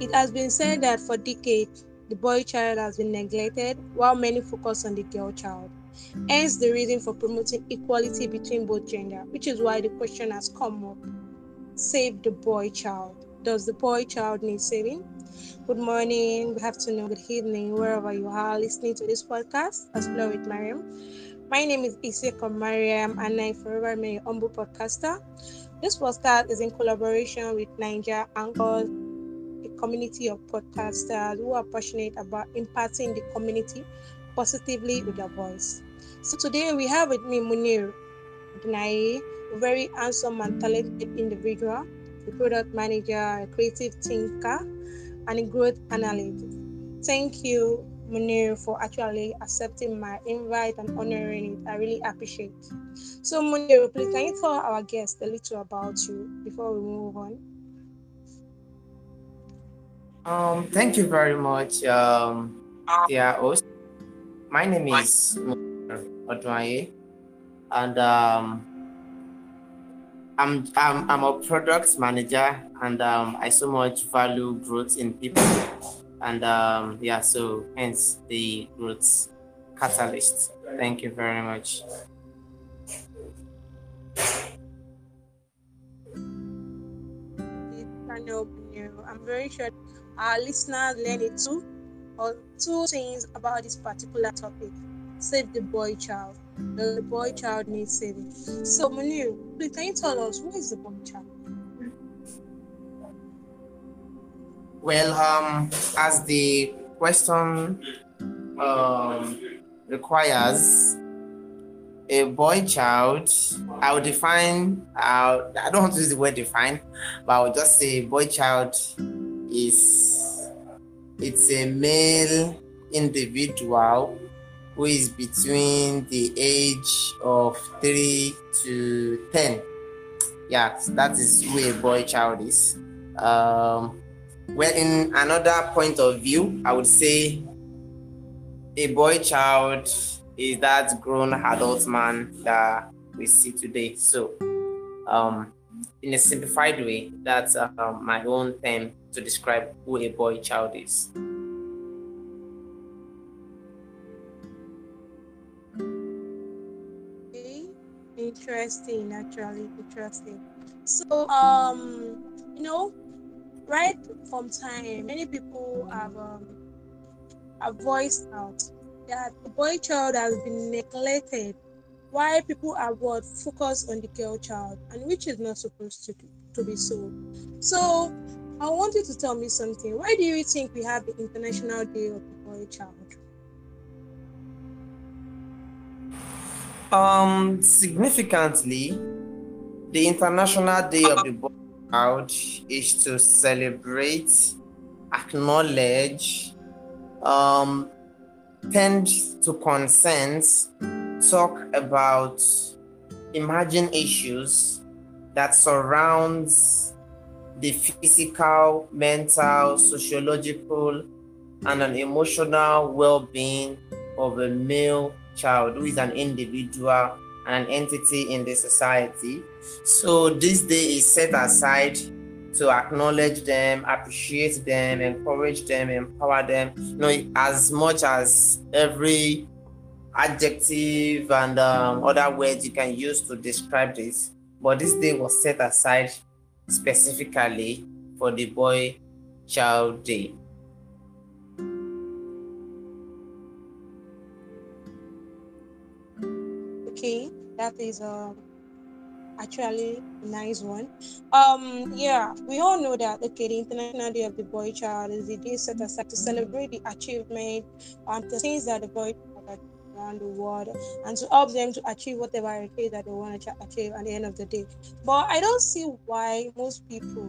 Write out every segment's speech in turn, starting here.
It has been said that for decades, the boy child has been neglected while many focus on the girl child. Hence, the reason for promoting equality between both gender, which is why the question has come up save the boy child. Does the boy child need saving? Good morning, good afternoon, good evening, wherever you are listening to this podcast, Explore with Mariam. My name is Iseka Mariam, and I forever remain your humble podcaster. This podcast is in collaboration with Niger Anchors, a community of podcasters who are passionate about impacting the community positively with their voice. So today we have with me Munir a very handsome and talented individual, a product manager, a creative thinker, and a growth analyst. Thank you, Munir, for actually accepting my invite and honoring it. I really appreciate. It. So, Munir, please can you tell our guests a little about you before we move on? Um, thank you very much, um, dear. My name is Odwaye, and um, I'm, I'm I'm a product manager, and um, I so much value growth in people, and um, yeah, so hence the growth catalyst. Thank you very much. I'm very sure our listeners learn it too, or two things about this particular topic. Save the boy child. The boy child needs saving. So, Munir, please can you tell us who is the boy child? Well, um, as the question um, requires, a boy child, I will define, uh, I don't want to use the word define, but I will just say boy child is, it's a male individual who is between the age of 3 to 10. Yeah, that is who a boy child is. Um, well, in another point of view, I would say a boy child is that grown adult man that we see today. So, um, in a simplified way, that's uh, my own term to describe who a boy child is. interesting actually interesting. So um you know right from time many people have um have voiced out that the boy child has been neglected. Why people are what focus on the girl child and which is not supposed to to be so. So i want you to tell me something. Why do you think we have the international day of the boy child? Um, significantly, the International Day of the Boy Child is to celebrate, acknowledge, um, tend to consent, talk about emerging issues that surrounds the physical, mental, sociological, and an emotional well-being of a male child who is an individual and an entity in the society. So this day is set aside to acknowledge them, appreciate them, encourage them, empower them. You know, as much as every adjective and um, other words you can use to describe this, but this day was set aside specifically for the boy child day. okay that is uh, actually a nice one um yeah we all know that okay the international day of the boy child is the day set aside to celebrate the achievement and um, the things that the boy around the world and to help them to achieve whatever it is that they want to achieve at the end of the day but i don't see why most people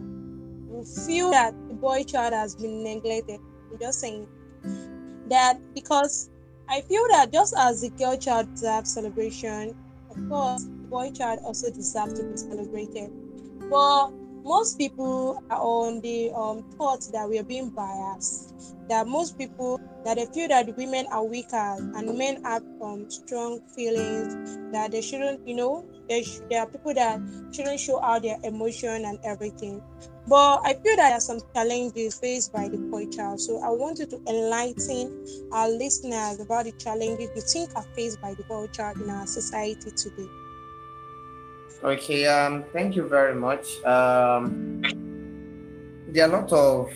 will feel that the boy child has been neglected i'm just saying that because I feel that just as the girl child deserves celebration, of course, the boy child also deserves to be celebrated. But most people are on the um, thought that we are being biased. That most people that they feel that women are weaker and men have um, strong feelings that they shouldn't, you know, there, sh- there are people that shouldn't show out their emotion and everything. But I feel that there are some challenges faced by the boy child. So I wanted to enlighten our listeners about the challenges you think are faced by the boy child in our society today. Okay, um, thank you very much. Um, there are a lot of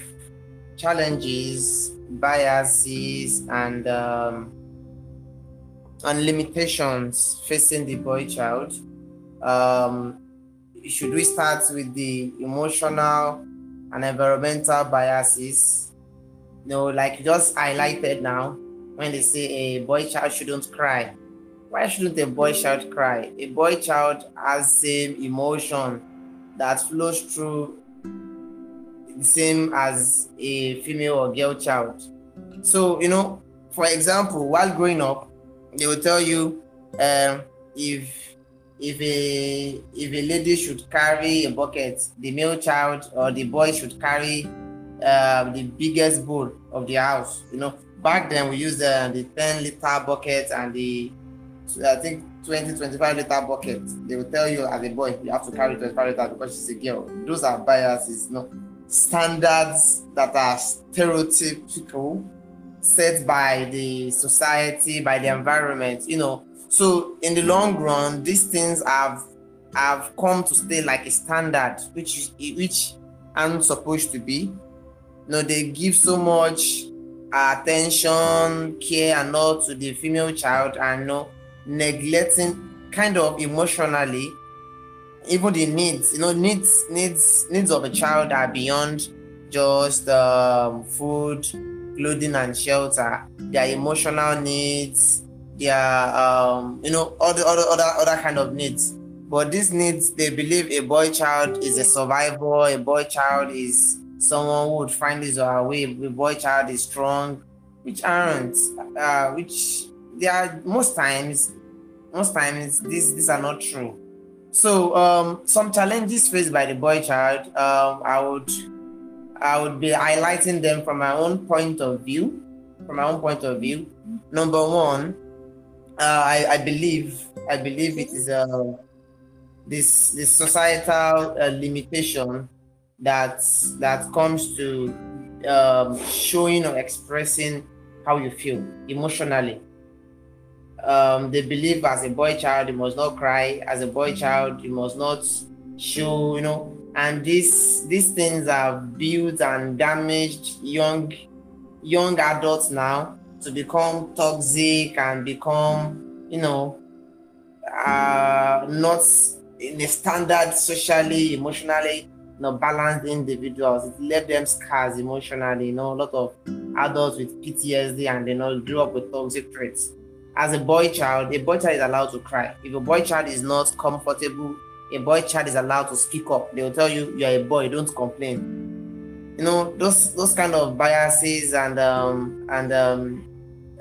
challenges, biases, and um, and limitations facing the boy child. Um, should we start with the emotional and environmental biases? You know, like just highlighted now, when they say a boy child shouldn't cry. Why shouldn't a boy child cry? A boy child has same emotion that flows through the same as a female or girl child. So, you know, for example, while growing up, they will tell you um, if if a if a lady should carry a bucket, the male child or the boy should carry um, the biggest bowl of the house. You know, back then we used uh, the 10 liter bucket and the I think 20 25 liter bucket. They will tell you as a boy you have to carry 25 liters because she's a girl. Those are biases, know, standards that are stereotypical set by the society, by the environment, you know so in the long run, these things have have come to stay like a standard, which which aren't supposed to be. You know, they give so much attention, care, and all to the female child, and you know, neglecting kind of emotionally even the needs. You know, needs needs needs of a child are beyond just um, food, clothing, and shelter. Their emotional needs, their um, you know other other other other kind of needs but these needs they believe a boy child is a survivor a boy child is someone who would find his or her way a boy child is strong which aren't uh, which they are most times most times these these are not true so um, some challenges faced by the boy child um, i would i would be highlighting them from my own point of view from my own point of view number one uh, I, I believe I believe it is uh, this this societal uh, limitation that that comes to um, showing or expressing how you feel emotionally. Um, they believe as a boy child you must not cry. As a boy child you must not show, you know. And these these things have built and damaged young young adults now to become toxic and become, you know, uh, not in a standard socially, emotionally, you know, balanced individuals. It left them scars emotionally. You know, a lot of adults with PTSD and they you know grew up with toxic traits. As a boy child, a boy child is allowed to cry. If a boy child is not comfortable, a boy child is allowed to speak up. They will tell you, "You are a boy. Don't complain." You know, those those kind of biases and um and um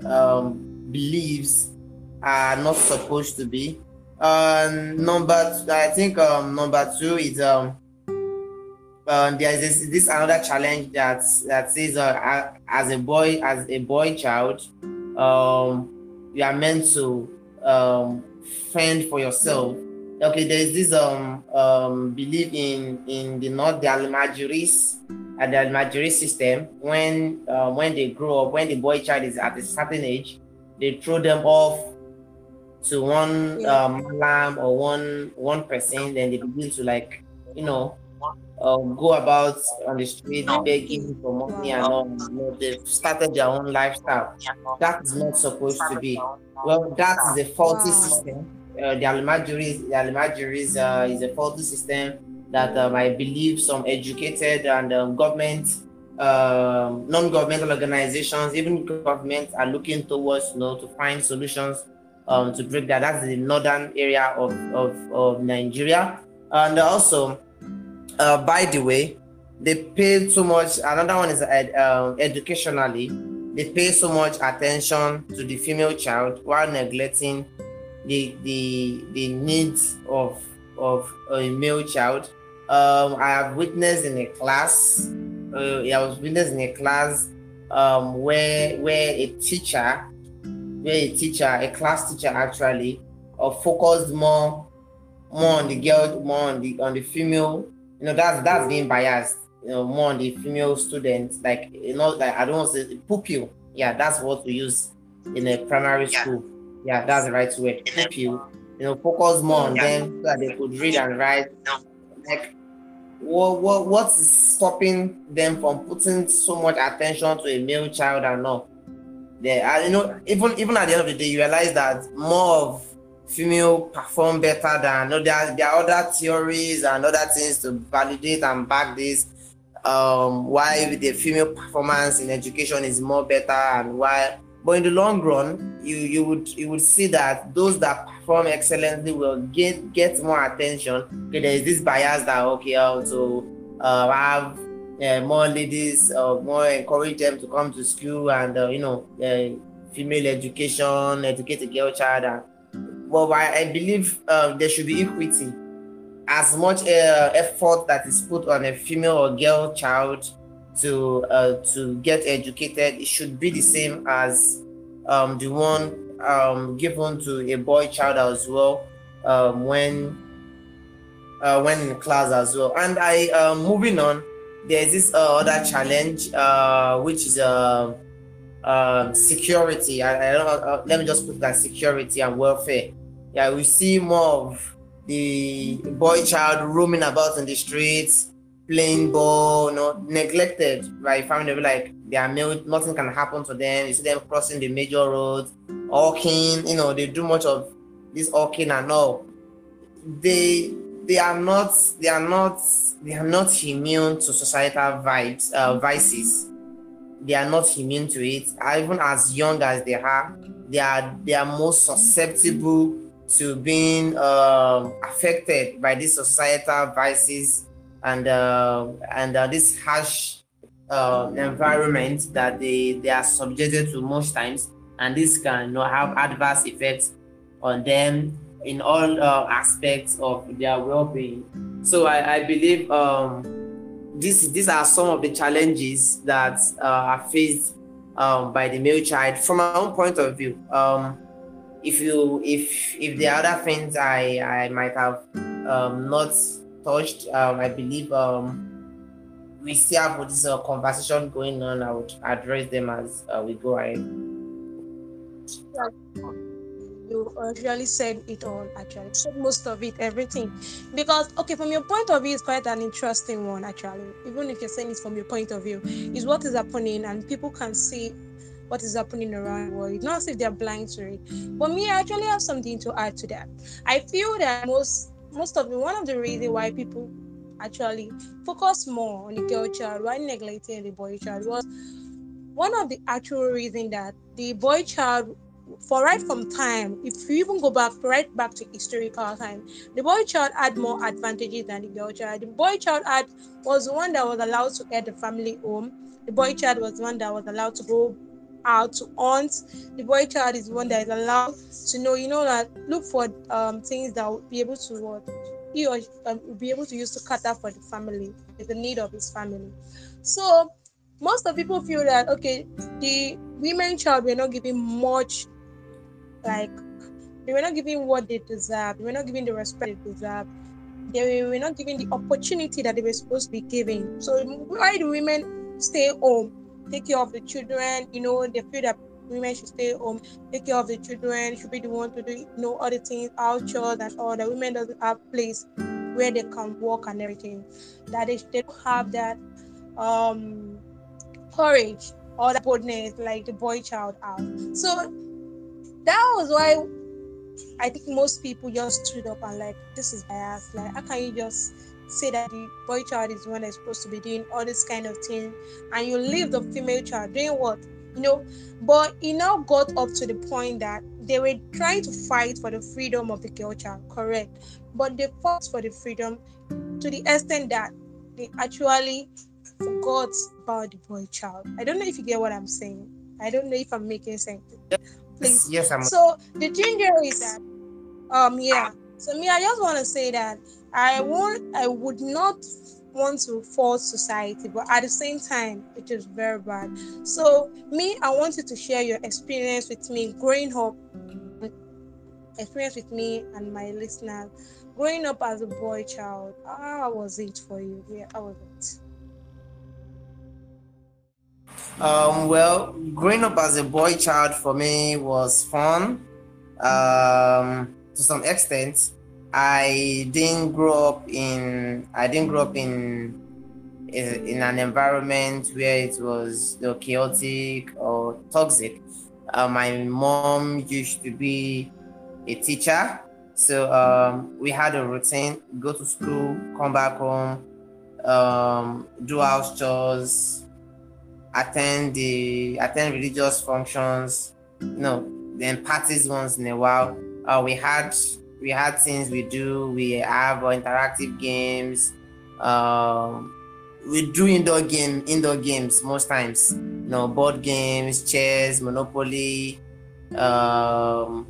um, beliefs are not supposed to be. Um, number, I think um, number two is um, uh, there is this, this another challenge that that says uh, as a boy, as a boy child, um, you are meant to um, fend for yourself. Okay, there is this um, um, belief in in the North, the Almajiris, at the Almajiri system, when uh, when they grow up, when the boy child is at a certain age, they throw them off to one yeah. um, lamb or one one person, then they begin to like, you know, uh, go about on the street begging for money and all. You know, they've started their own lifestyle. That is not supposed to be. Well, that is a faulty system. Uh, the Almajiri, the Almajiri is, uh, is a faulty system that um, I believe some educated and um, government, um, non-governmental organizations, even governments are looking towards, you know, to find solutions um, to break that. That's the northern area of, of, of Nigeria. And also, uh, by the way, they pay so much. Another one is ed, uh, educationally, they pay so much attention to the female child while neglecting the the the needs of of a male child um, I have witnessed in a class. Uh, I was witnessed in a class um, where where a teacher, where a teacher, a class teacher actually, uh, focused more more on the girl, more on the on the female. You know, that's that's being biased. You know, more on the female students. Like you know, like I don't want to say pupil. Yeah, that's what we use in a primary school. Yeah, that's the right word. Pupil. You know, focus more on them so that they could read and write. Like what, what what is stopping them from putting so much attention to a male child and not? There, you know, even even at the end of the day, you realize that more of female perform better than no, there, there are other theories and other things to validate and back this. Um, why the female performance in education is more better and why but in the long run, you you would you would see that those that perform excellently will get get more attention. Okay, there is this bias that okay, also uh, have uh, more ladies, uh, more encourage them to come to school and uh, you know uh, female education, educate a girl child. And, well, I, believe uh, there should be equity. As much uh, effort that is put on a female or girl child to uh, to get educated, it should be the same as um, the one um, given to a boy child as well um, when uh, when in class as well. And I um, moving on, there's this uh, other challenge uh, which is uh, uh, security. I, I uh, let me just put that security and welfare. Yeah, we see more of the boy child roaming about in the streets playing ball, you know, neglected by family. Like they are male, nothing can happen to them. You see them crossing the major roads, walking, you know, they do much of this walking and all. They they are not they are not they are not immune to societal vibes uh, vices. They are not immune to it. Even as young as they are, they are they are most susceptible to being uh, affected by these societal vices and uh, and uh, this harsh uh, environment that they they are subjected to most times, and this can you know, have adverse effects on them in all uh, aspects of their well-being. So I, I believe um, this these are some of the challenges that uh, are faced um, by the male child from my own point of view. Um, if you if if are other things I I might have um, not touched. Um, I believe um, we still have this uh, conversation going on. I would address them as uh, we go ahead. You actually said it all. Actually, said most of it, everything. Because okay, from your point of view, it's quite an interesting one. Actually, even if you're saying it from your point of view, is what is happening, and people can see what is happening around the world. Not as if they're blind to it. But me, I actually have something to add to that. I feel that most most of the one of the reasons why people actually focus more on the girl child while neglecting the boy child was one of the actual reason that the boy child for right from time if you even go back right back to historical time the boy child had more advantages than the girl child the boy child had was the one that was allowed to get the family home the boy child was the one that was allowed to go out to hunt. The boy child is one that is allowed to know, you know, that look for um, things that will be able to what he or um, be able to use to cater for the family, the need of his family. So most of people feel that okay, the women child were not giving much, like they were not giving what they deserve. They were not giving the respect they deserve. They were not giving the opportunity that they were supposed to be giving. So why do women stay home? Take care of the children. You know, they feel that women should stay home, take care of the children, should be the one to do, you know, all the things, out chores and all. The women doesn't have place where they can work and everything. That they, they don't have that um courage or that boldness like the boy child have. So that was why I think most people just stood up and like, this is bias. Like, how can you just say that the boy child is the one that's supposed to be doing all this kind of thing, and you leave the female child doing what? You know, but it now got up to the point that they were trying to fight for the freedom of the girl child, correct? But they fought for the freedom to the extent that they actually forgot about the boy child. I don't know if you get what I'm saying. I don't know if I'm making sense. Please. Yes, I'm. So the ginger is that, um, yeah. So me, I just want to say that I want I would not want to force society, but at the same time, it is very bad. So, me, I wanted to share your experience with me growing up, experience with me and my listeners growing up as a boy child. How was it for you? Yeah, how was it? Um, well, growing up as a boy child for me was fun. Um, to some extent, I didn't grow up in I didn't grow up in in an environment where it was chaotic or toxic. Uh, my mom used to be a teacher, so um, we had a routine: go to school, come back home, um, do house chores, attend the attend religious functions. You know, then parties once in a while. Uh, we had we had things we do. We have interactive games. Um, we do indoor game indoor games most times. You know, board games, chess, Monopoly. Um,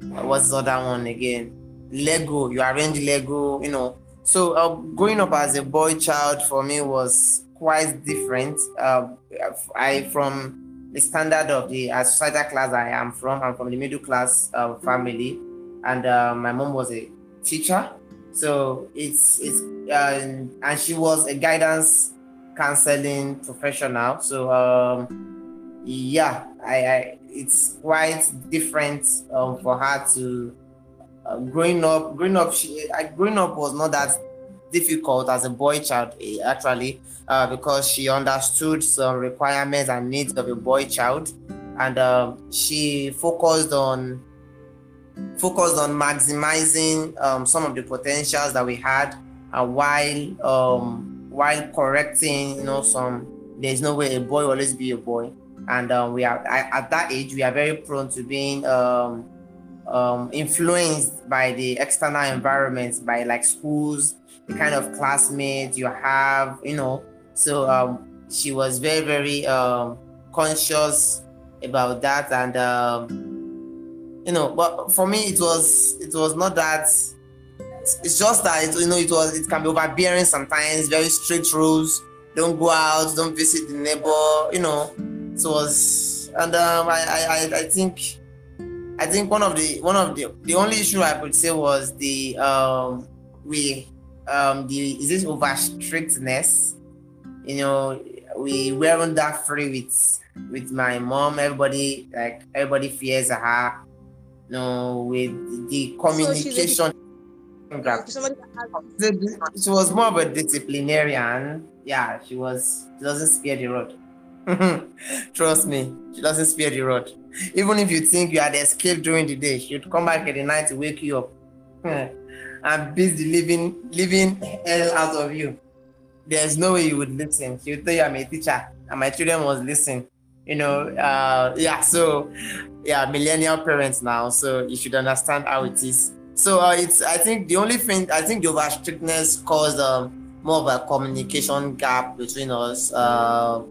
what's the other one again? Lego. You arrange Lego. You know. So uh, growing up as a boy child for me was quite different. Uh, I from the standard of the uh, societal class I am from. I'm from the middle class uh, family and uh, my mom was a teacher. So it's it's uh, and she was a guidance counseling professional. So um, yeah, I, I it's quite different um, for her to uh, growing up. Growing up, she growing up was not that difficult as a boy child eh, actually uh, because she understood some requirements and needs of a boy child and uh, she focused on focused on maximizing um, some of the potentials that we had uh, while um, while correcting you know some there's no way a boy will always be a boy. And um, we are at that age we are very prone to being um, um, influenced by the external environments by like schools the kind of classmates you have you know. So um, she was very very conscious about that. And you know but for me it was it was not that it's just that it, you know it was it can be overbearing sometimes very strict rules don't go out don't visit the neighbor you know. It was and um I, I i think i think one of the one of the the only issue i could say was the um we um the is this over strictness? You know we weren't that free with with my mom. Everybody like everybody fears her no, with the communication. So she was more of a disciplinarian. Yeah, she was. She doesn't spare the rod. Trust me, she doesn't spare the rod. Even if you think you had escaped during the day, she'd come back at the night to wake you up and beat the living, living hell out of you. There's no way you would listen. She would tell you I'm a teacher and my children must listen you know uh yeah so yeah millennial parents now so you should understand how it is. So uh, it's i think the only thing i think the over strictness caused um, more of a communication gap between us. Uh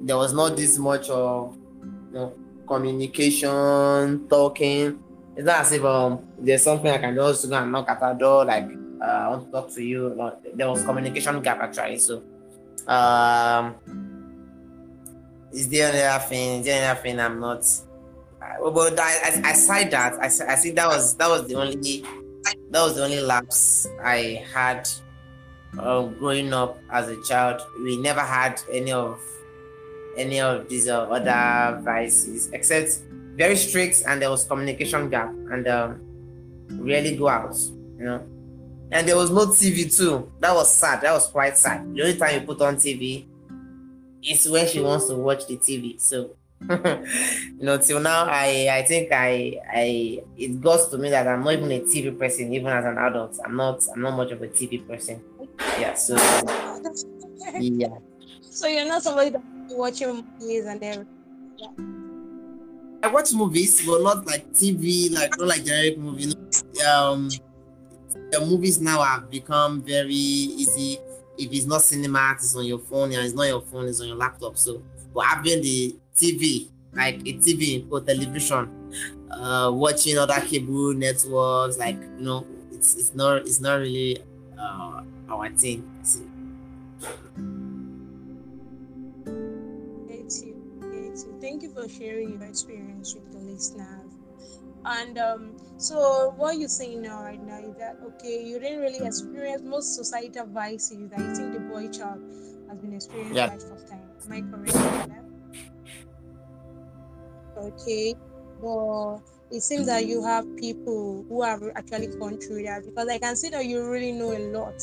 there was not this much of you know communication talking. It's not as if um there's something i can just go and knock at the door like uh, i want to talk to you. There was communication gap actually so um is there thing. Is there thing I'm not? Uh, but I, I, aside that, I, I think that was that was the only that was the only lapse I had uh, growing up as a child. We never had any of any of these uh, other vices except very strict, and there was communication gap, and um, really go out, you know. And there was no TV too. That was sad. That was quite sad. The only time you put on TV it's when she wants to watch the TV. So you know, till now I I think I I it goes to me that I'm not even a TV person, even as an adult. I'm not I'm not much of a TV person. Yeah, so yeah. So you're not somebody that watching movies and everything. Yeah. I watch movies, but not like TV, like not like direct movie. You know? Um, the movies now have become very easy if it's not cinema, it's on your phone, and it's not your phone, it's on your laptop. So, but having the TV, like a TV or television, uh, watching other cable networks, like you know, it's it's not it's not really uh, our thing. Thank you for sharing your experience with the listeners. And um, so, what you're saying now, right now, is that okay? You didn't really experience most societal vices that you think the boy child has been experiencing yeah. right first time. Am I correct that? Okay, but it seems that you have people who have actually gone through that because I can see that you really know a lot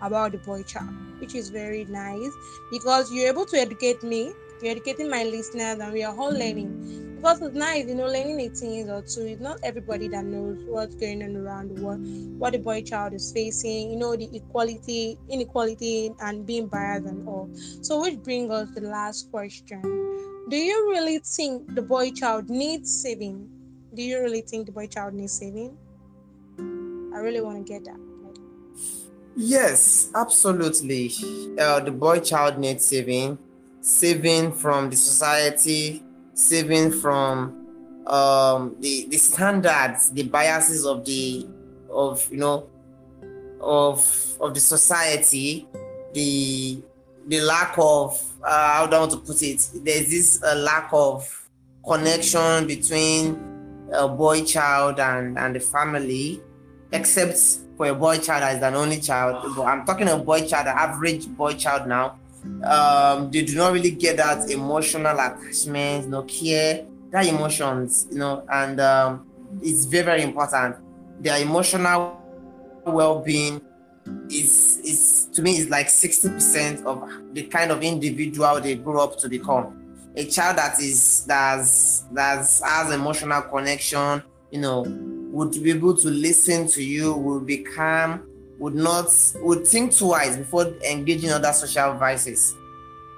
about the boy child, which is very nice because you're able to educate me, you're educating my listeners, and we are all learning. It's nice, you know, learning 18 or two. It's not everybody that knows what's going on around the world, what the boy child is facing, you know, the equality, inequality, and being biased and all. So, which brings us to the last question. Do you really think the boy child needs saving do you really think the boy child needs saving? I really want to get that. Yes, absolutely. Uh, the boy child needs saving, saving from the society, saving from um, the the standards, the biases of the of you know of of the society, the the lack of uh, how do I want to put it? There's this uh, lack of connection between a boy child and, and the family, except for a boy child as an only child. But I'm talking a boy child, the average boy child now. Um, they do not really get that emotional attachment, no care, their emotions, you know, and um, it's very, very important. Their emotional well-being is is to me is like 60% of the kind of individual they grow up to become a child that is that's that's has emotional connection, you know, would be able to listen to you, will be calm, would not would think twice before engaging other social vices.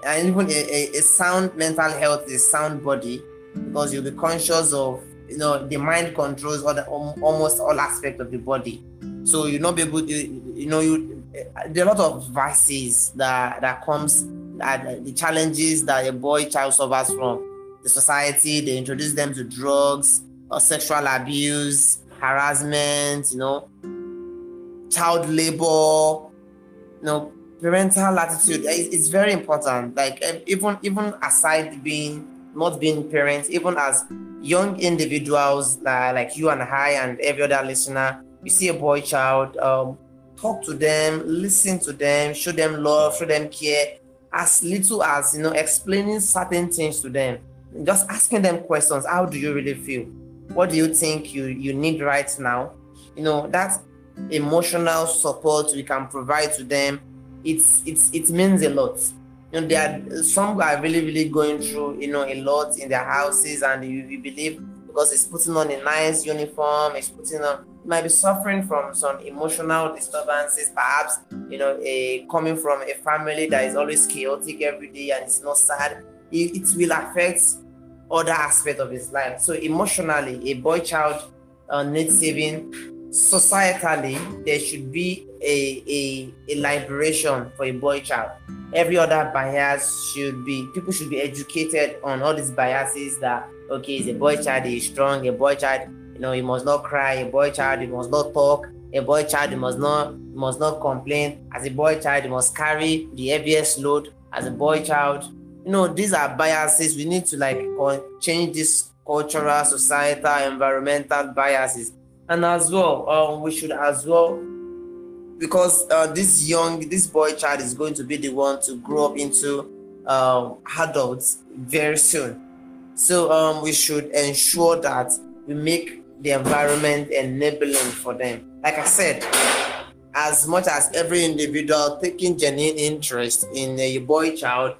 And even a, a, sound mental health is sound body because you'll be conscious of you know the mind controls all the, almost all aspects of the body. So you'll not be able to you know you there are a lot of vices that that comes the challenges that a boy child suffers from the society. They introduce them to drugs or sexual abuse, harassment, you know, child labor, you know, parental attitude. It's very important. Like even even aside being not being parents, even as young individuals uh, like you and I and every other listener, you see a boy child, um, talk to them, listen to them, show them love, show them care, as little as you know explaining certain things to them just asking them questions how do you really feel what do you think you you need right now you know that emotional support we can provide to them it's it's it means a lot you know there are some are really really going through you know a lot in their houses and you, you believe because it's putting on a nice uniform it's putting on might be suffering from some emotional disturbances, perhaps, you know, a, coming from a family that is always chaotic every day and it's not sad, it, it will affect other aspects of his life. So emotionally, a boy child uh, needs saving. Societally, there should be a, a, a liberation for a boy child. Every other bias should be, people should be educated on all these biases that, okay, is a boy child, is strong, a boy child you know, you must not cry. A boy child, you must not talk. A boy child, you must not you must not complain. As a boy child, you must carry the heaviest load. As a boy child, you know, these are biases. We need to like change this cultural, societal, environmental biases. And as well, um, we should as well, because uh, this young, this boy child is going to be the one to grow up into um, adults very soon. So um, we should ensure that we make the environment enabling for them. Like I said, as much as every individual taking genuine interest in a boy child,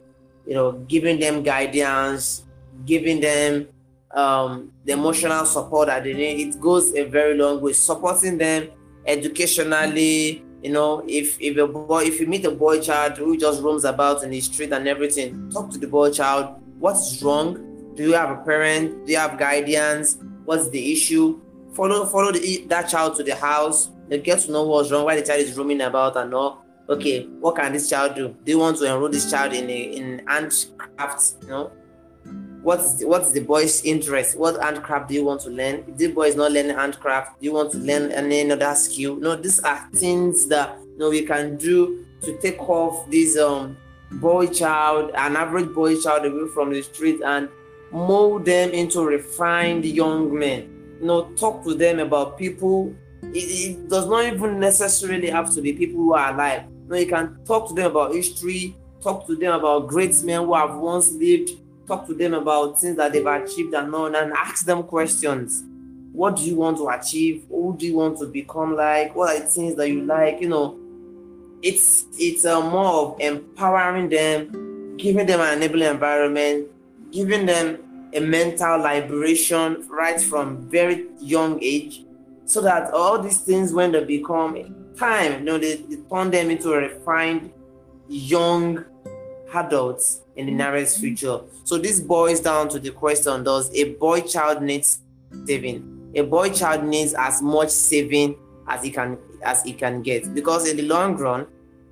you know, giving them guidance, giving them um, the emotional support that they need, it goes a very long way. Supporting them educationally, you know, if if a boy, if you meet a boy child who just roams about in the street and everything, talk to the boy child. What's wrong? Do you have a parent? Do you have guidance? what's the issue follow follow the, that child to the house they get to know what's wrong why the child is roaming about and all okay what can this child do you want to enroll this child in a, in handcraft you know what's the, what's the boy's interest what handcraft do you want to learn if the boy is not learning handcraft do you want to learn any other skill no these are things that you know we can do to take off this um boy child, an average boy child away from the street and mold them into refined young men. You know, talk to them about people. It, it does not even necessarily have to be people who are alive. You, know, you can talk to them about history, talk to them about great men who have once lived, talk to them about things that they've achieved and known, and ask them questions. What do you want to achieve? Who do you want to become like? What are the things that you like? You know, it's it's a more of empowering them, giving them an enabling environment, giving them a mental liberation right from very young age, so that all these things when they become time, you know, they, they turn them into a refined young adults in the nearest future. So this boils down to the question: Does a boy child needs saving? A boy child needs as much saving as he can as he can get. Because in the long run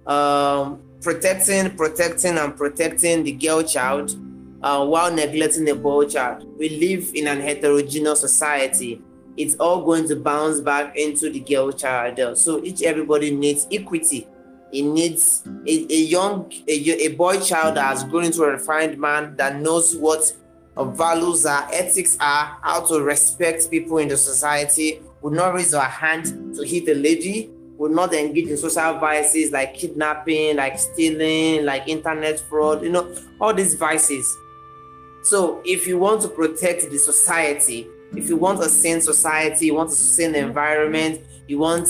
um, protecting protecting and protecting the girl child uh, while neglecting the boy child we live in an heterogeneous society. It's all going to bounce back into the girl child. So each everybody needs equity it needs a, a young a, a boy child that has grown into a refined man that knows what values are ethics are how to respect people in the society would not raise her hand to hit a lady, would not engage in social vices like kidnapping, like stealing, like internet fraud, you know, all these vices. So if you want to protect the society, if you want a sane society, you want a sane environment, you want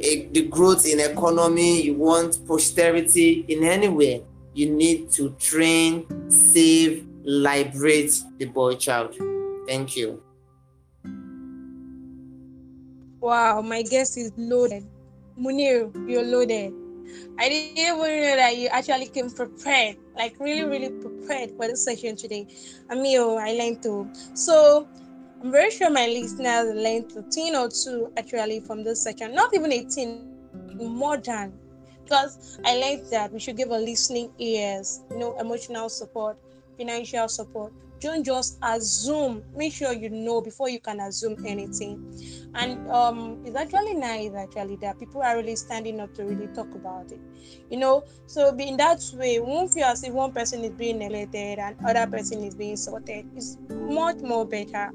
a, the growth in economy, you want posterity in anywhere, you need to train, save, liberate the boy child. Thank you. Wow, my guest is loaded. Munir, you're loaded. I didn't even know that you actually came prepared, like really, really prepared for this session today. Mean, oh, I learned too. So I'm very sure my listeners learned a thing or two actually from this session. Not even a thing, more than because I learned that we should give a listening ears, you know, emotional support, financial support, don't just assume. Make sure you know before you can assume anything. And um it's actually nice actually that people are really standing up to really talk about it. You know so in that way won't feel as if one person is being elected and other person is being sorted. It's much more better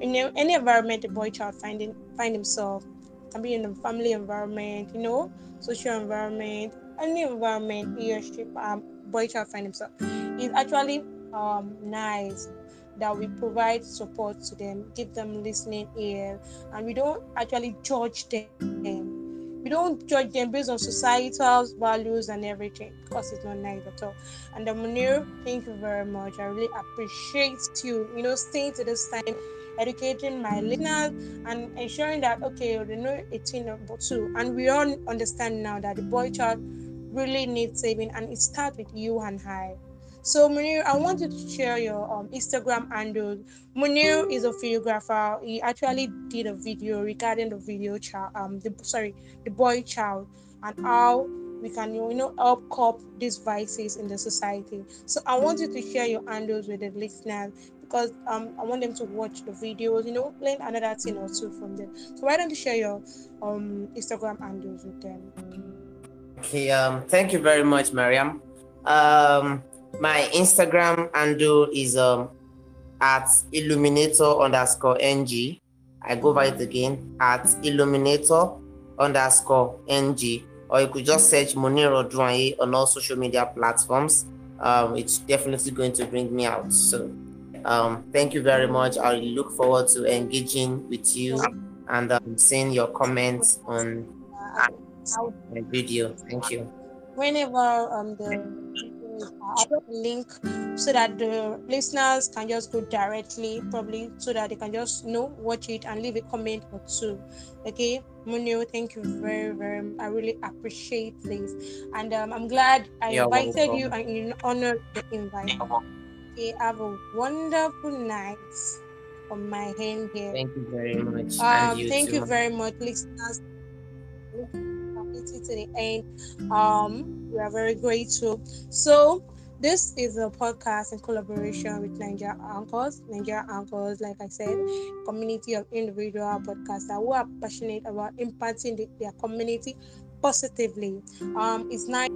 in any environment a boy child finding find himself. Can be in a family environment you know social environment any environment she um, boy child find himself. Is actually um, nice that we provide support to them, give them listening ear, and we don't actually judge them. We don't judge them based on societal values and everything because it's not nice at all. And Munir, thank you very much. I really appreciate you, you know, staying to this time, educating my listeners and ensuring that okay, they know a thing about two. And we all understand now that the boy child really needs saving and it starts with you and I so Munir, I want you to share your um, Instagram handle. Munir is a videographer. He actually did a video regarding the video child, um, the sorry, the boy child, and how we can you know help cop these vices in the society. So I want you to share your handles with the listeners because um I want them to watch the videos, you know, learn another thing or two from them. So why don't you share your um Instagram handles with them? Okay, um, thank you very much, Mariam. Um, my Instagram handle is um at illuminator underscore ng. I go by it again at illuminator underscore ng, or you could just search Munir Odwanye on all social media platforms. Um, it's definitely going to bring me out. So, um, thank you very much. I look forward to engaging with you and um, seeing your comments on my video. Thank you. Whenever um the I'll put a link so that the listeners can just go directly, probably so that they can just you know watch it and leave a comment or two. Okay, Munir, thank you very, very much. I really appreciate this. And um, I'm glad I You're invited welcome. you and you honored the invite. Okay, have a wonderful night on my hand here. Thank you very much. Um, you thank too. you very much, listeners to the end. Um, we are very grateful. So this is a podcast in collaboration with Nigeria Anchors. Nigeria Anchors, like I said, community of individual podcasters who are passionate about impacting the, their community positively. Um, it's nice.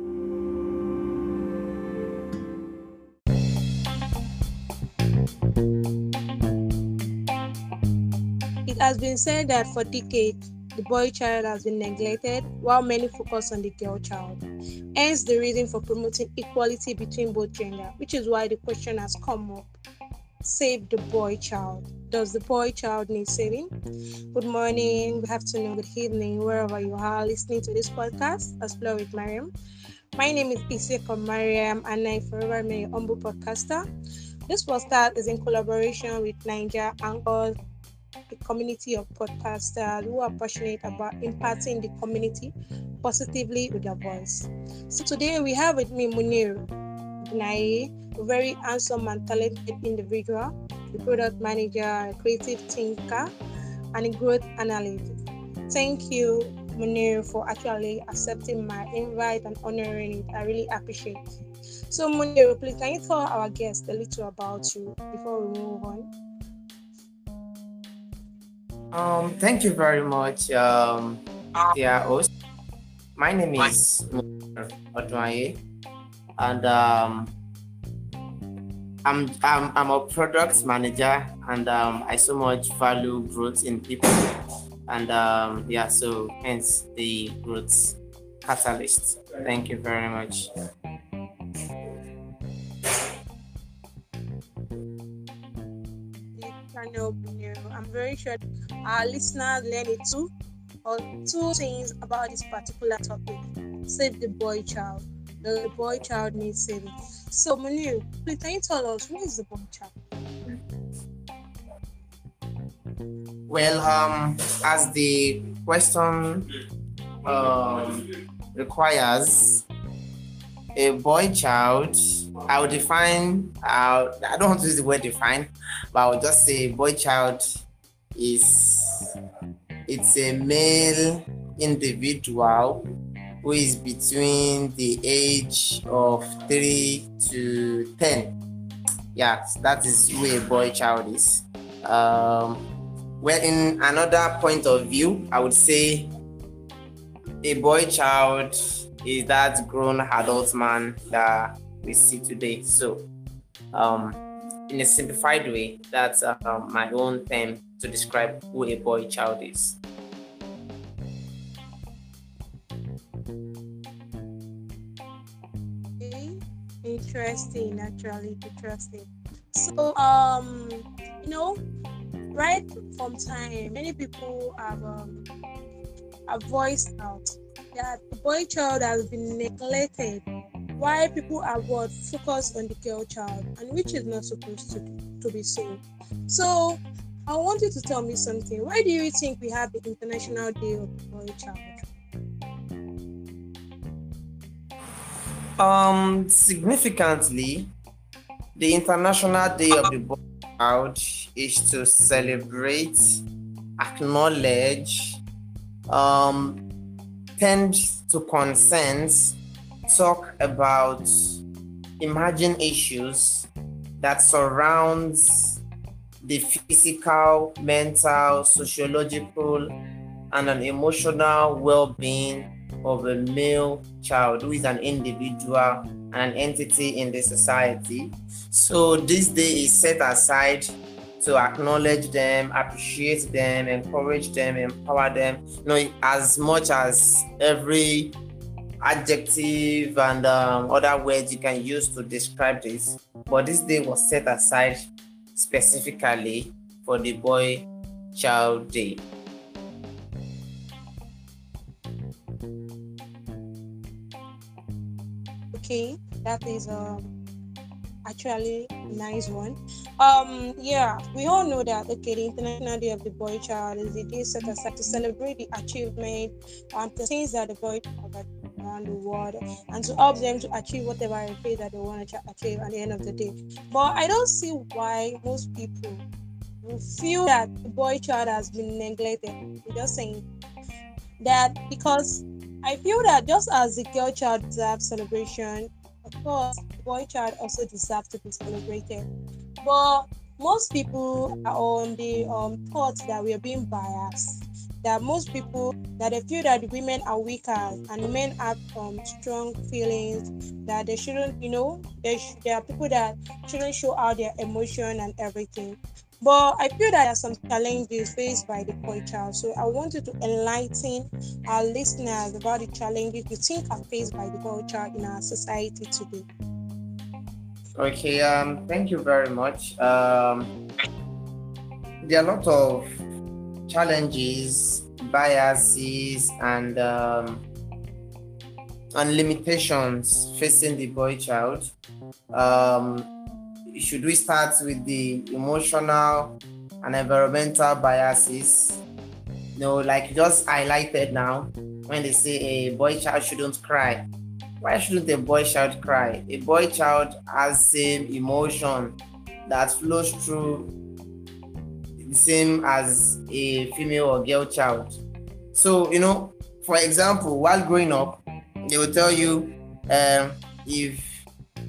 It has been said that for decades, the boy child has been neglected while many focus on the girl child. Hence, the reason for promoting equality between both gender, which is why the question has come up save the boy child. Does the boy child need saving? Good morning, good afternoon, good evening, wherever you are listening to this podcast, Explore with Mariam. My name is Iseko Mariam, and I forever may humble podcaster. This podcast is in collaboration with Niger Anchor a community of podcasters who are passionate about impacting the community positively with their voice. So today we have with me Munir a very handsome and talented individual, a product manager, a creative thinker, and a growth analyst. Thank you, Munir, for actually accepting my invite and honoring it. I really appreciate it. So, Munir, please can you tell our guests a little about you before we move on? Um, thank you very much, um, dear host. My name is Odunaye, and um, I'm, I'm I'm a product manager, and um, I so much value growth in people, and um, yeah, so hence the growth catalyst. Thank you very much. I'm very sure our listeners learn it too or two things about this particular topic. Save the boy child. The boy child needs saving. So Munir, please can you tell us who is the boy child? Well, um, as the question um, requires, a boy child, I would define, uh, I don't want to use the word define, but I would just say boy child is it's a male individual who is between the age of three to ten. Yeah, that is who a boy child is. Um, well, in another point of view, I would say a boy child is that grown adult man that we see today. So, um, in a simplified way, that's uh, my own term to describe who a boy child is. Okay. Interesting, actually, interesting. So, um, you know, right from time, many people have um, have voiced out that the boy child has been neglected why people are what focused on the girl child and which is not supposed to, to be so so i want you to tell me something. Why do you think we have the international day of the boy child? Um significantly the international day of the boy child is to celebrate acknowledge um tend to consent, talk about emerging issues that surrounds the physical, mental, sociological, and an emotional well-being of a male child who is an individual and an entity in the society. So this day is set aside to acknowledge them, appreciate them, encourage them, empower them. You know, as much as every adjective and um, other words you can use to describe this. But this day was set aside specifically for the boy child day. Okay, that is um actually nice one. Um, yeah, we all know that okay, the International Day of the Boy Child is the day set aside to celebrate the achievement and the things that the boy child around the world and to help them to achieve whatever it is that they want to achieve at the end of the day. But I don't see why most people feel that the boy child has been neglected. I'm just saying that because I feel that just as the girl child deserves celebration, of course, boy child also deserves to be celebrated. But most people are on the um, thought that we are being biased. that most people that they feel that women are weaker and men have um, strong feelings that they shouldn't, you know, there, sh- there are people that shouldn't show out their emotion and everything. But I feel that there are some challenges faced by the boy child. So I wanted to enlighten our listeners about the challenges you think are faced by the boy child in our society today. Okay, um, thank you very much. Um, there are a lot of challenges, biases, and um, and limitations facing the boy child. Um, should we start with the emotional and environmental biases? You know, like just highlighted now, when they say a boy child shouldn't cry. Why shouldn't a boy child cry? A boy child has same emotion that flows through the same as a female or girl child. So, you know, for example, while growing up, they will tell you um, if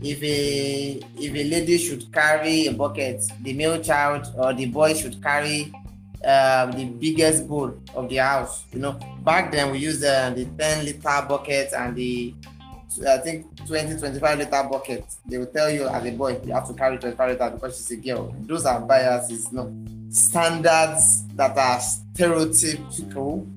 if a if a lady should carry a bucket, the male child or the boy should carry um, the biggest bowl of the house. You know, back then we used uh, the 10 liter bucket and the I think 20, 25 liter bucket. They will tell you as a boy, you have to carry 25 liter because she's a girl. Those are biases, know, standards that are stereotypical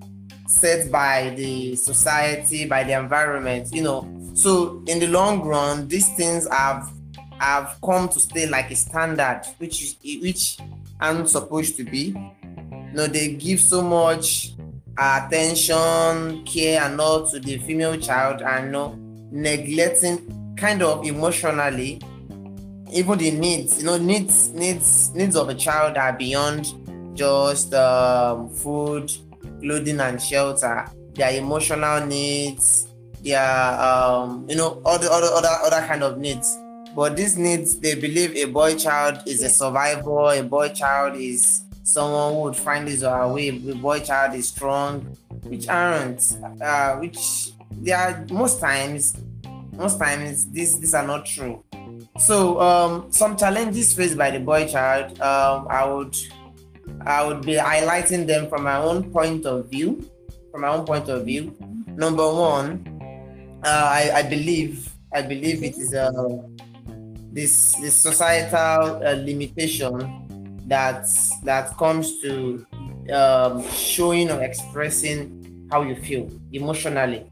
set by the society, by the environment, you know. So in the long run, these things have have come to stay like a standard, which is, which aren't supposed to be. You know, they give so much attention, care, and all to the female child, and you know, neglecting kind of emotionally even the needs you know needs needs needs of a child are beyond just um, food clothing and shelter their emotional needs their um, you know other other other other kind of needs. But these needs they believe a boy child is a survivor a boy child is someone who would find his or her way a boy child is strong which aren't uh, which they are most times most times these these are not true. So um some challenges faced by the boy child um i would i would be highlighting them from my own point of view from my own point of view. Number one uh, I, I believe i believe it is uh, this this societal uh, limitation that that comes to um, showing or expressing how you feel emotionally.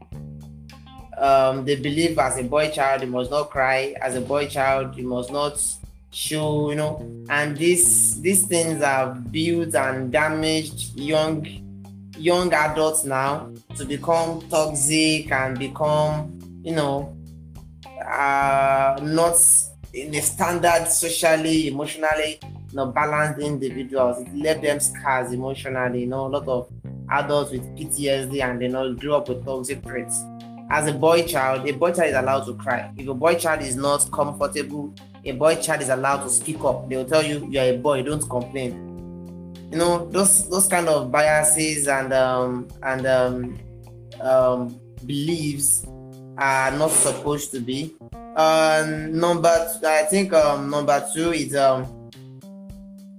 Um, they believe as a boy child you must not cry. As a boy child you must not show you know. And these these things have built and damaged young young adults now to become toxic and become you know uh, not in a standard socially emotionally you know, balanced individuals. It left them scars emotionally you know. A lot of adults with ptsd and they know grew up with toxic traits. As a boy child, a boy child is allowed to cry. If a boy child is not comfortable, a boy child is allowed to speak up. They will tell you you are a boy, don't complain. You know those those kind of biases and um, and um, um, beliefs are not supposed to be. Uh, number, two, I think um, number two is um,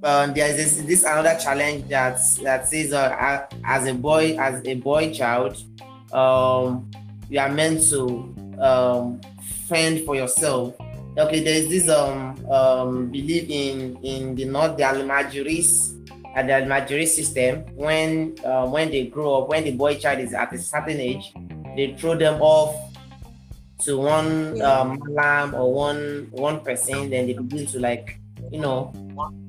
uh, there is this, this another challenge that that says uh, as a boy as a boy child um you are meant to um, fend for yourself. Okay, there's this um, um, belief in in the not the Almajiris at the Almajiri system when uh, when they grow up, when the boy child is at a certain age, they throw them off to one um, lamb or one one person, then they begin to like you know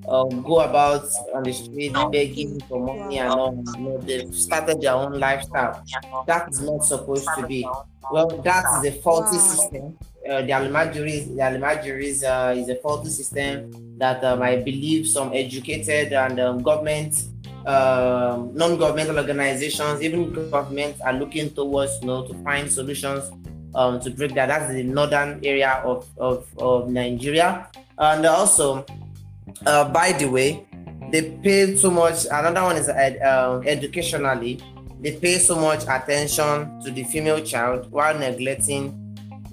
um, go about on the street begging for money and all. You know, they've started their own lifestyle. That is not supposed to be. Well, that is a faulty system. Uh, the Almajiris, the Almajiris uh, is a faulty system that um, I believe some educated and um, government, um, non-governmental organizations, even governments are looking towards, you know, to find solutions um, to break that. That's the northern area of, of, of Nigeria. And also, uh, by the way, they pay so much. Another one is ed, uh, educationally, they pay so much attention to the female child while neglecting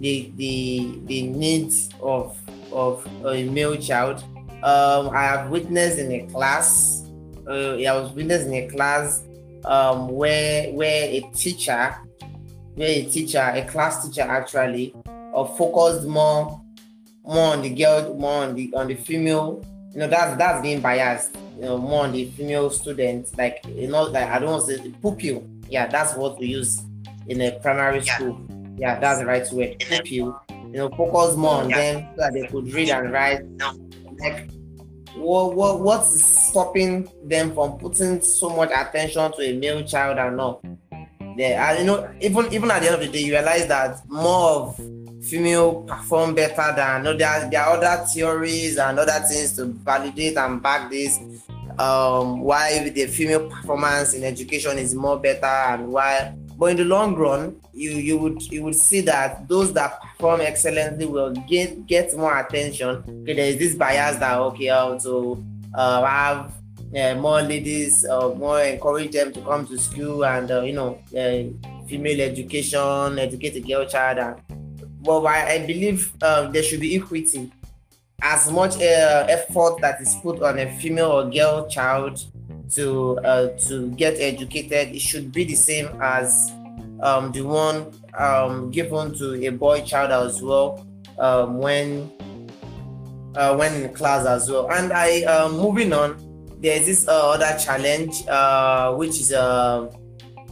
the the, the needs of of a male child. Um, I have witnessed in a class. Uh, I was witnessed in a class um, where where a teacher, where a teacher, a class teacher actually, uh, focused more more on the girl, more on the on the female. You know, that's that's being biased. You know, more on the female students. Like you know, like I don't want to say pupil. Yeah, that's what we use in a primary school. Yeah, that's the right word. Pupil. You you know, focus more on them so that they could read and write. Like what what what's stopping them from putting so much attention to a male child and not? Yeah, and you know, even even at the end of the day, you realize that more of female perform better than no, there, there are other theories and other things to validate and back this. Um, why the female performance in education is more better and why but in the long run, you you would you would see that those that perform excellently will get get more attention. Okay, there is this bias that okay, also uh, have uh, more ladies, uh, more encourage them to come to school and uh, you know uh, female education, educate the girl child. And, well, I, I believe um, there should be equity. As much uh, effort that is put on a female or girl child to uh, to get educated, it should be the same as um, the one um, given to a boy child as well um, when uh, when in class as well. And I um, moving on, there's this uh, other challenge uh, which is uh,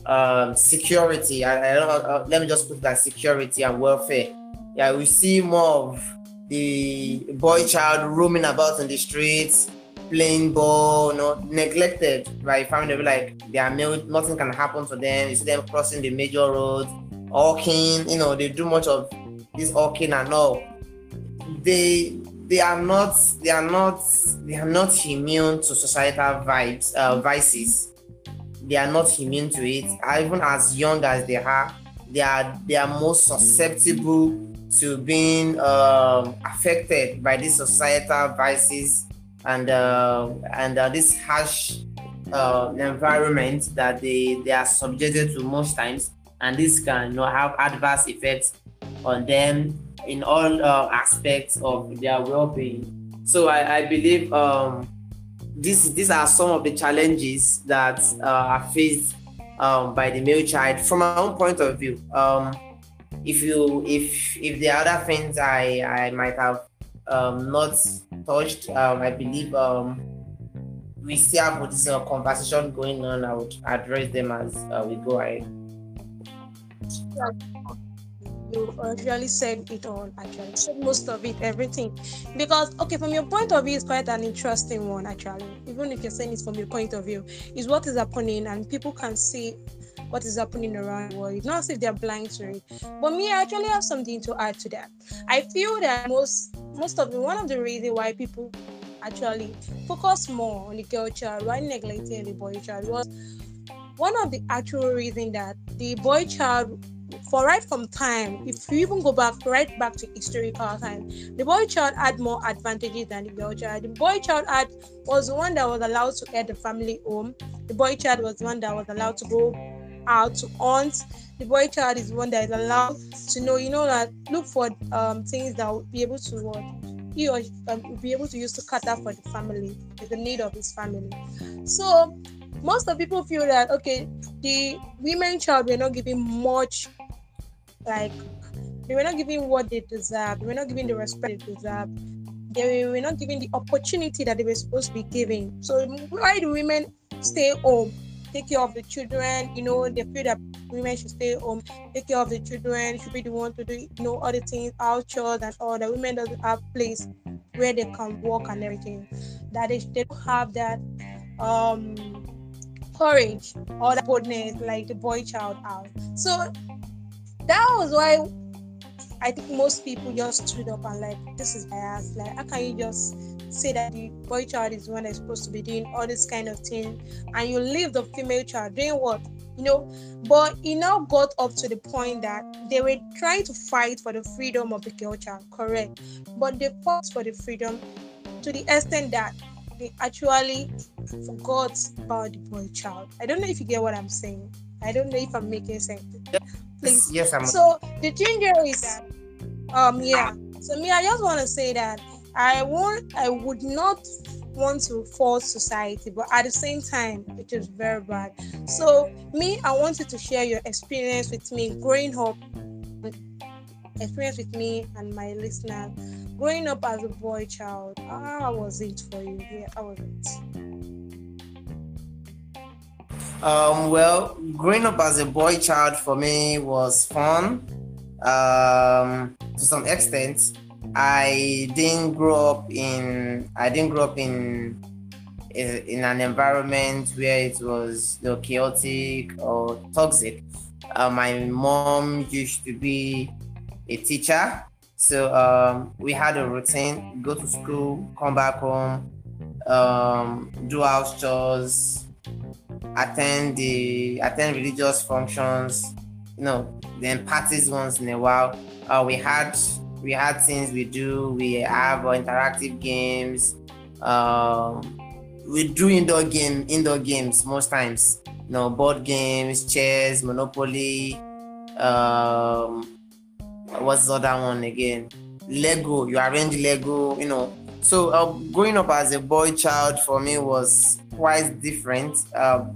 uh, security. I, I don't uh, let me just put that security and welfare. Yeah, we see more of the boy child roaming about in the streets playing ball, you know, neglected by family. Like they are nothing can happen to them. You see them crossing the major roads, walking, you know, they do much of this walking and all. They they are not they are not they are not immune to societal vibes uh, vices. They are not immune to it. Even as young as they are, they are they are most susceptible to being um, affected by these societal vices and uh, and uh, this harsh uh, environment that they they are subjected to most times, and this can you know have adverse effects on them in all uh, aspects of their well-being. So I, I believe um, these these are some of the challenges that uh, are faced um, by the male child from my own point of view. Um, if you if if are other things I I might have um, not touched. Um, I believe um, we still have this uh, conversation going on. I would address them as uh, we go ahead. You actually said it all. Actually, said most of it, everything. Because okay, from your point of view, it's quite an interesting one. Actually, even if you're saying it from your point of view, is what is happening, and people can see what is happening around the world. not as if they're blind to it. But me, I actually have something to add to that. I feel that most most of the one of the reasons why people actually focus more on the girl child while neglecting the boy child was one of the actual reason that the boy child for right from time, if you even go back right back to historical time, the boy child had more advantages than the girl child. The boy child had was the one that was allowed to head the family home. The boy child was the one that was allowed to go out to hunt. The boy child is one that is allowed to know, you know, that look for um, things that will be able to what he or um, will be able to use to cater for the family, the need of his family. So most of people feel that okay, the women child we're not giving much, like they were not giving what they deserve. They were not giving the respect they deserve. They were not giving the opportunity that they were supposed to be giving. So why do women stay home? Take care of the children. You know, they feel that women should stay home, take care of the children, should be the one to do, you know, all the things, out chores and all. The women doesn't have place where they can work and everything. That they, they don't have that um courage or the boldness like the boy child have. So that was why I think most people just stood up and like, this is bias. Like, how can you just say that the boy child is the one that's supposed to be doing all this kind of thing and you leave the female child doing what? You know but it now got up to the point that they were trying to fight for the freedom of the girl child correct. But they fought for the freedom to the extent that they actually forgot about the boy child. I don't know if you get what i'm saying. I don't know if i'm making sense. Please yes i'm so the ginger is um yeah. So me i just want to say that I want I would not want to force society, but at the same time, it is very bad. So, me, I wanted to share your experience with me growing up, experience with me and my listeners growing up as a boy child. How was it for you? Yeah, how was it? Um, well, growing up as a boy child for me was fun. Um, to some extent, I didn't grow up in I didn't grow up in in an environment where it was you know, chaotic or toxic. Uh, my mom used to be a teacher, so um, we had a routine: go to school, come back home, um, do house chores, attend the attend religious functions, you know, then parties once in a while. Uh, we had we had things we do. We have interactive games. Um, we do indoor game indoor games most times. You know, board games, chess, Monopoly. Um, what's the other one again? Lego. You arrange Lego. You know. So uh, growing up as a boy child for me was quite different. Uh,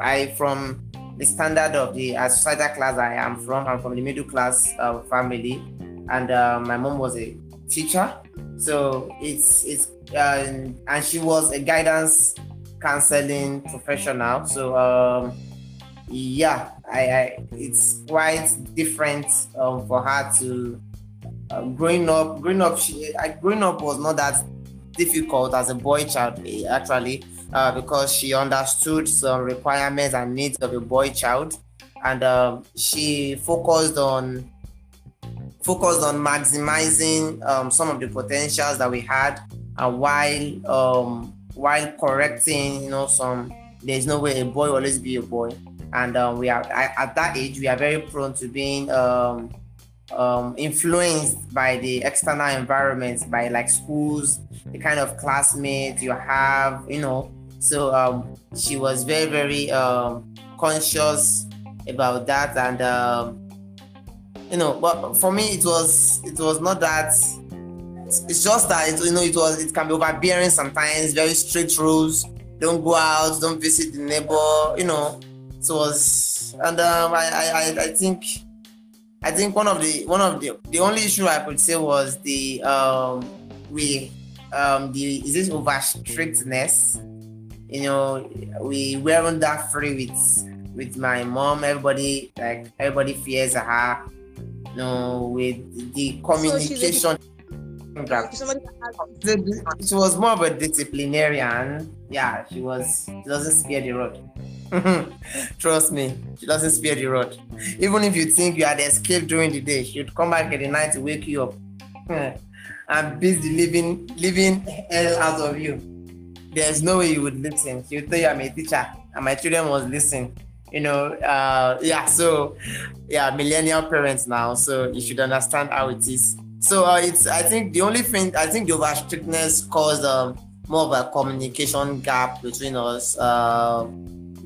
I from the standard of the uh, societal class I am from. I'm from the middle class uh, family and uh, my mom was a teacher. So it's it's uh, and she was a guidance counseling professional. So um, yeah, I, I it's quite different um, for her to uh, growing up. Growing up, she I, growing up was not that difficult as a boy child actually uh, because she understood some requirements and needs of a boy child, and um, she focused on focused on maximizing um, some of the potentials that we had and while um, while correcting you know some there's no way a boy will always be a boy. And um, we are at that age we are very prone to being um, um, influenced by the external environment by like schools the kind of classmates you have you know. So um, she was very very um, conscious about that. And um, you know but for me it was it was not that it's just that it, you know it was it can be overbearing sometimes very strict rules. Don't go out don't visit the neighbor you know. It was and um, I, I i think i think one of the one of the the only issue i could say was the um we um the is this over strictness you know we weren't that free with with my mom. Everybody like everybody fears her know, with the communication. So she was more of a disciplinarian. Yeah, she was. She doesn't spare the rod. Trust me, she doesn't spare the rod. Even if you think you had escaped during the day, she'd come back at the night to wake you up and beat the living living hell out of you. There's no way you would listen. She'll tell you I'm a teacher and my children must listen you know uh yeah so yeah millennial parents now so you should understand how it is so uh, it's i think the only thing i think the over strictness caused um, more of a communication gap between us uh,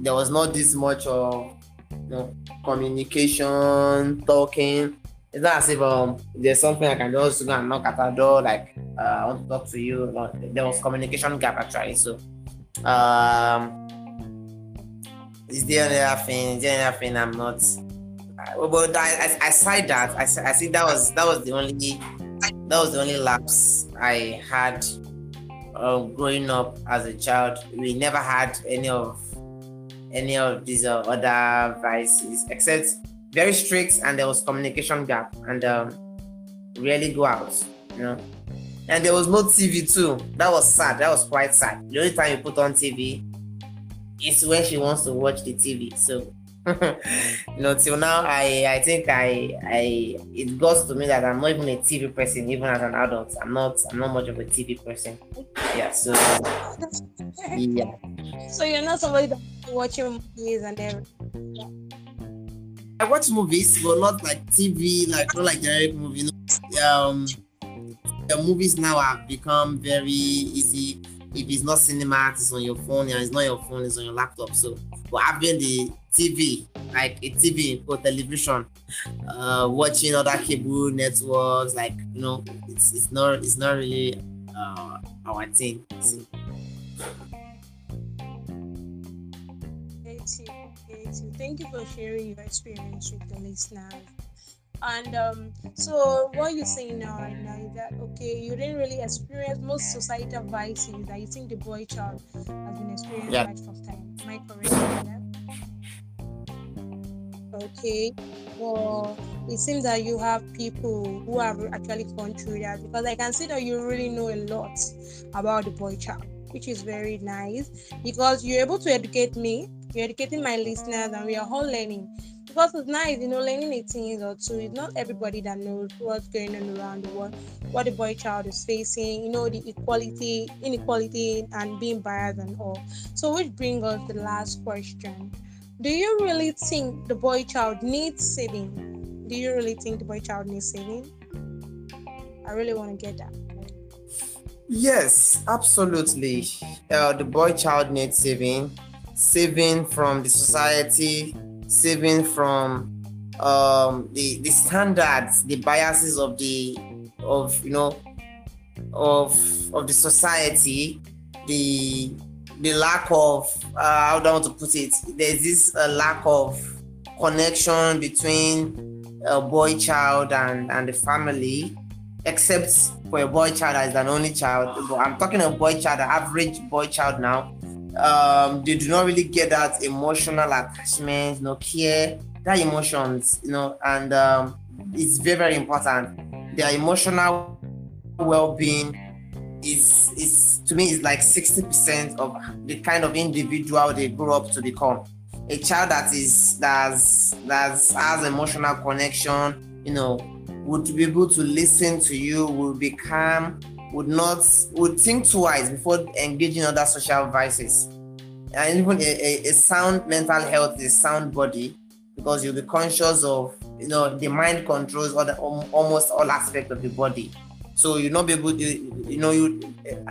there was not this much of you know, communication talking it's not as if um, there's something I can just go and knock at the door, like uh, I want to talk to you. No, there was communication gap actually. So um, is there anything? Is there thing I'm not? Uh, but I, I, aside that, I, I think that was that was the only that was the only lapse I had uh, growing up as a child. We never had any of any of these uh, other vices except very strict and there was communication gap and um, really go out, you know. And there was no TV too. That was sad. That was quite sad. The only time you put on TV it's when she wants to watch the TV. So you know, till now I I think I I it goes to me that I'm not even a TV person, even as an adult. I'm not I'm not much of a TV person. Yeah, so yeah. So you're not somebody that watching movies and everything. Yeah. I watch movies, but not like TV, like not like direct movie. You know? Um, the movies now have become very easy if it's not cinema, it's on your phone, and it's not your phone, it's on your laptop. So, but having the TV, like a TV or television, uh, watching other cable networks, like you know, it's it's not it's not really uh, our thing. So, Thank you for sharing your experience with the listeners. And um, so, what you're saying now, right now, is that okay? You didn't really experience most societal vices that you think the boy child has been experiencing yeah. right from time. Am I correct? Yeah? Okay. Well, it seems that you have people who have actually gone through that because I can see that you really know a lot about the boy child, which is very nice because you're able to educate me, you're educating my listeners, and we are all learning because it's nice, you know, learning a thing or two. It's not everybody that knows what's going on around the world, what the boy child is facing, you know, the equality, inequality, and being biased and all. So, which brings us the last question: Do you really think the boy child needs saving? Do you really think the boy child needs saving? I really want to get that. Yes, absolutely. Uh, the boy child needs saving, saving from the society saving from um, the the standards, the biases of the of you know of of the society, the the lack of uh, how do I want to put it? There's this uh, lack of connection between a boy child and and the family, except for a boy child as an only child. I'm talking a boy child, an average boy child now um, they do not really get that emotional attachment, no care, that emotions, you know, and um, it's very, very important. Their emotional well-being is is to me is like 60% of the kind of individual they grow up to become. A child that is that's that has emotional connection, you know, would be able to listen to you, will be calm, would not would think twice before engaging other social vices. And even a, a, sound mental health is sound body because you'll be conscious of you know the mind controls all the, almost all aspects of the body. So you'll not be able to you know you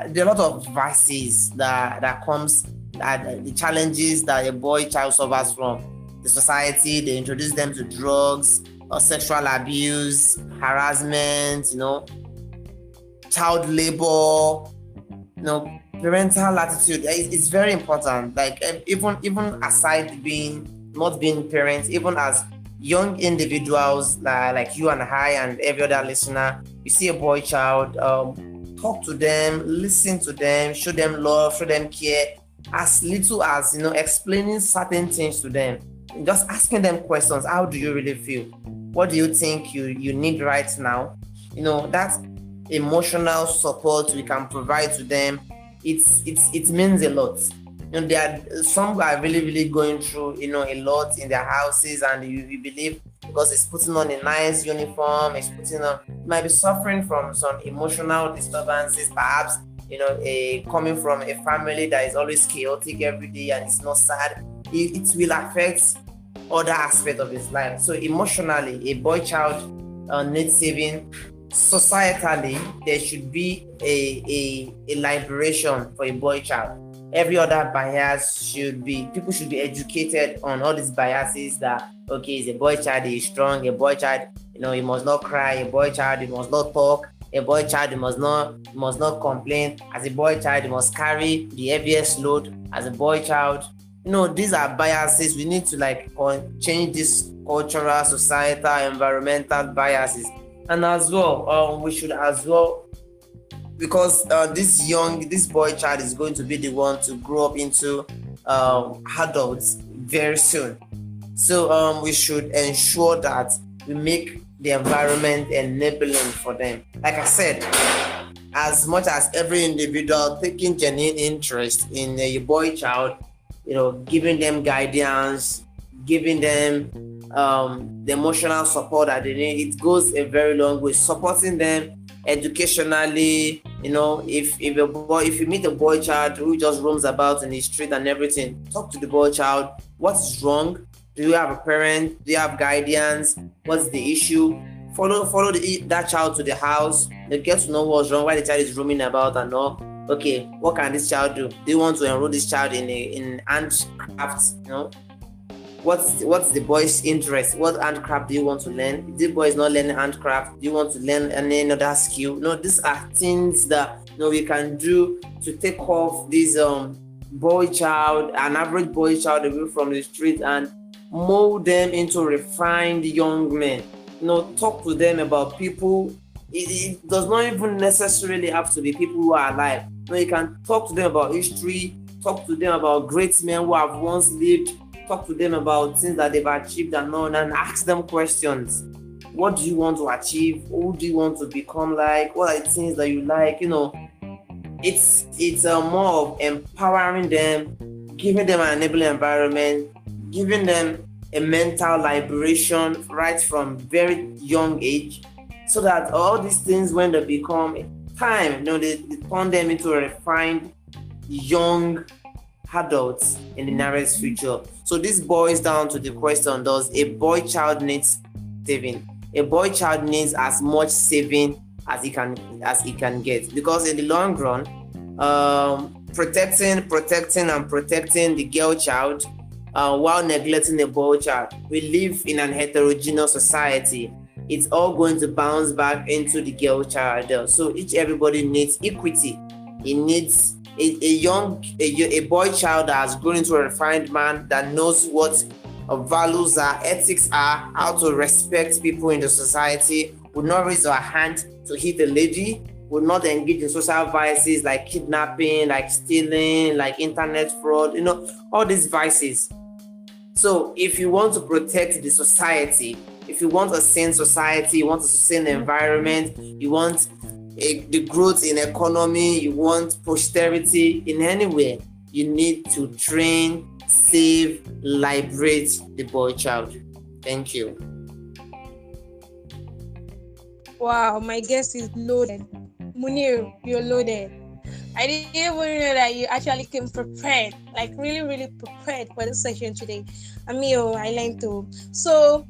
there are a lot of vices that that comes that the challenges that a boy child suffers from the society they introduce them to drugs or sexual abuse harassment you know child labor, you know, parental attitude. It's, very important. Like even even aside being not being parents, even as young individuals like, like you and I and every other listener, you see a boy child, um, talk to them, listen to them, show them love, show them care, as little as you know, explaining certain things to them, just asking them questions. How do you really feel? What do you think you you need right now? You know, that's emotional support we can provide to them, it's it's it means a lot. You know, there are some are really really going through you know a lot in their houses, and you, you believe because it's putting on a nice uniform, it's putting on might be suffering from some emotional disturbances, perhaps you know, a coming from a family that is always chaotic every day and it's not sad. It, it will affect other aspects of his life. So emotionally, a boy child uh, needs saving societally there should be a, a, a liberation for a boy child. Every other bias should be people should be educated on all these biases that okay is a boy child is strong a boy child you know he must not cry a boy child he must not talk a boy child he must not must not complain. As a boy child he must carry the heaviest load. As a boy child you know these are biases. We need to like change this cultural societal environmental biases and as well um, we should as well because uh, this young this boy child is going to be the one to grow up into um, adults very soon. So um, we should ensure that we make the environment enabling for them. Like i said as much as every individual taking genuine interest in a boy child you know giving them guidance giving them um, the emotional support that they need. It goes a very long way. Supporting them educationally, you know, if if a boy, if you meet a boy child who just roams about in the street and everything, talk to the boy child. What's wrong? Do you have a parent? Do you have guidance? What's the issue? Follow follow the, that child to the house. They get to know what's wrong, why the child is roaming about and all. Okay, what can this child do? Do you want to enroll this child in a in handcrafts? You know, what's what's the boy's interest? What handcraft do you want to learn? If the boy is not learning handcraft, do you want to learn any other skill? No, these are things that you know we can do to take off this um boy child, an average boy child away from the street and mold them into refined young men. You know, talk to them about people. It, it does not even necessarily have to be people who are alive. You, know, you can talk to them about history, talk to them about great men who have once lived, talk to them about things that they've achieved and known, and ask them questions. What do you want to achieve? Who do you want to become like? What are the things that you like? You know, it's it's a more of empowering them, giving them an enabling environment, giving them a mental liberation right from very young age, so that all these things when they become time, you know, they, they turn them into a refined young adults in the nearest future. So this boils down to the question: Does a boy child needs saving? A boy child needs as much saving as he can as he can get because in the long run, um, protecting, protecting, and protecting the girl child uh, while neglecting the boy child. We live in an heterogeneous society. It's all going to bounce back into the girl child. So each everybody needs equity. It needs a, a young a, a boy child that has grown into a refined man that knows what values are, ethics are, how to respect people in the society, would not raise our hand to hit a lady, would not engage in social vices like kidnapping, like stealing, like internet fraud, you know, all these vices. So if you want to protect the society, if you want a sane society, you want a sustained environment, you want the growth in economy, you want posterity in anywhere, you need to train, save, liberate the boy child. Thank you. Wow, my guest is loaded. Munir, you're loaded. I didn't even know that you actually came prepared, like really, really prepared for this session today. Amio, I learned to. So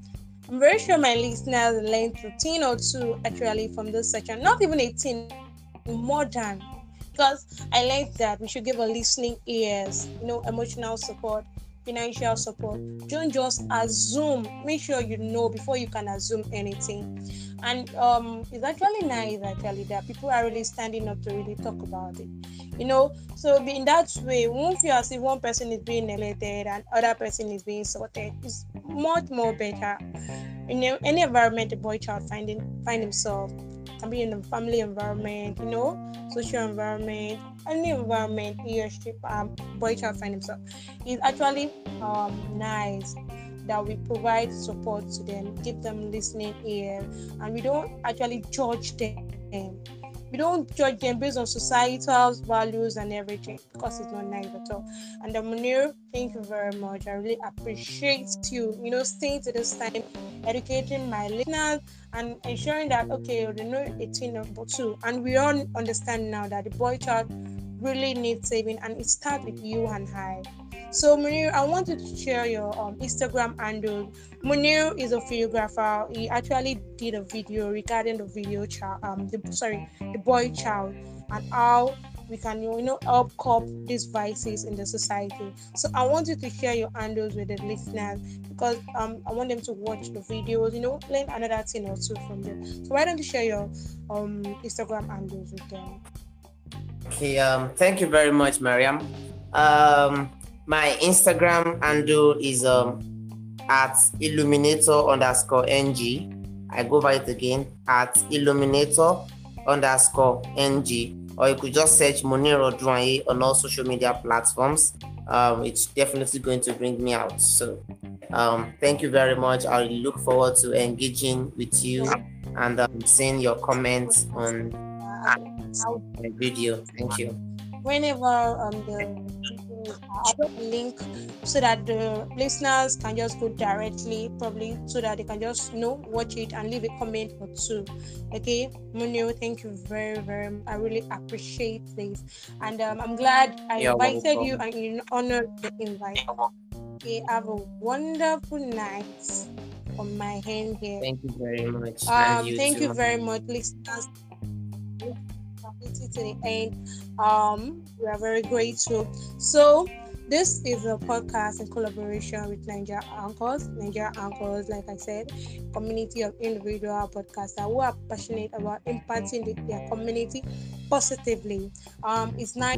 very sure my listeners learned a thing or two actually from this session. Not even 18, more than because I learned that we should give a listening ears, you know, emotional support, financial support. Don't just assume. Make sure you know before you can assume anything. And um, it's actually nice actually that people are really standing up to really talk about it. You know, so in that way, won't feel as if one person is being elected and other person is being sorted. It's much more better. In any environment a boy child finding find himself can be in a family environment, you know, social environment, any environment leadership um boy child find himself. It's actually um nice that we provide support to them, give them listening ear, and we don't actually judge them. We don't judge them based on societal values and everything because it's not nice at all. And um, Munir, thank you very much. I really appreciate you, you know, staying to this time, educating my listeners and ensuring that okay, they know 18 number two. And we all understand now that the boy child really needs saving and it starts with you and I. So Munir, I wanted to share your um, Instagram handle. Munir is a videographer. He actually did a video regarding the video child, um, the sorry, the boy child, and how we can you know help cope these vices in the society. So I wanted to share your handles with the listeners because um I want them to watch the videos, you know, learn another thing or two from them. So why don't you share your um Instagram handles with them? Okay, um, thank you very much, Mariam. Um, my Instagram handle is um at illuminator underscore ng. I go by it again at illuminator underscore ng. Or you could just search Munir Odunaye on all social media platforms. Um, it's definitely going to bring me out. So, um, thank you very much. I look forward to engaging with you and um, seeing your comments on the video. Thank you. Whenever um, the A link so that the listeners can just go directly, probably, so that they can just you know watch it and leave a comment or two. Okay, Munir, thank you very, very much. I really appreciate this, and um, I'm glad I You're invited welcome. you and you honored the invite. Okay, have a wonderful night on my hand here. Thank you very much. Um, you thank too. you very much, listeners to the end. Um, we are very grateful. So This is a podcast in collaboration with Nigeria Anchors. Nigeria Anchors, like I said, community of individual podcasters who are passionate about impacting the, their community positively. Um, it's nice.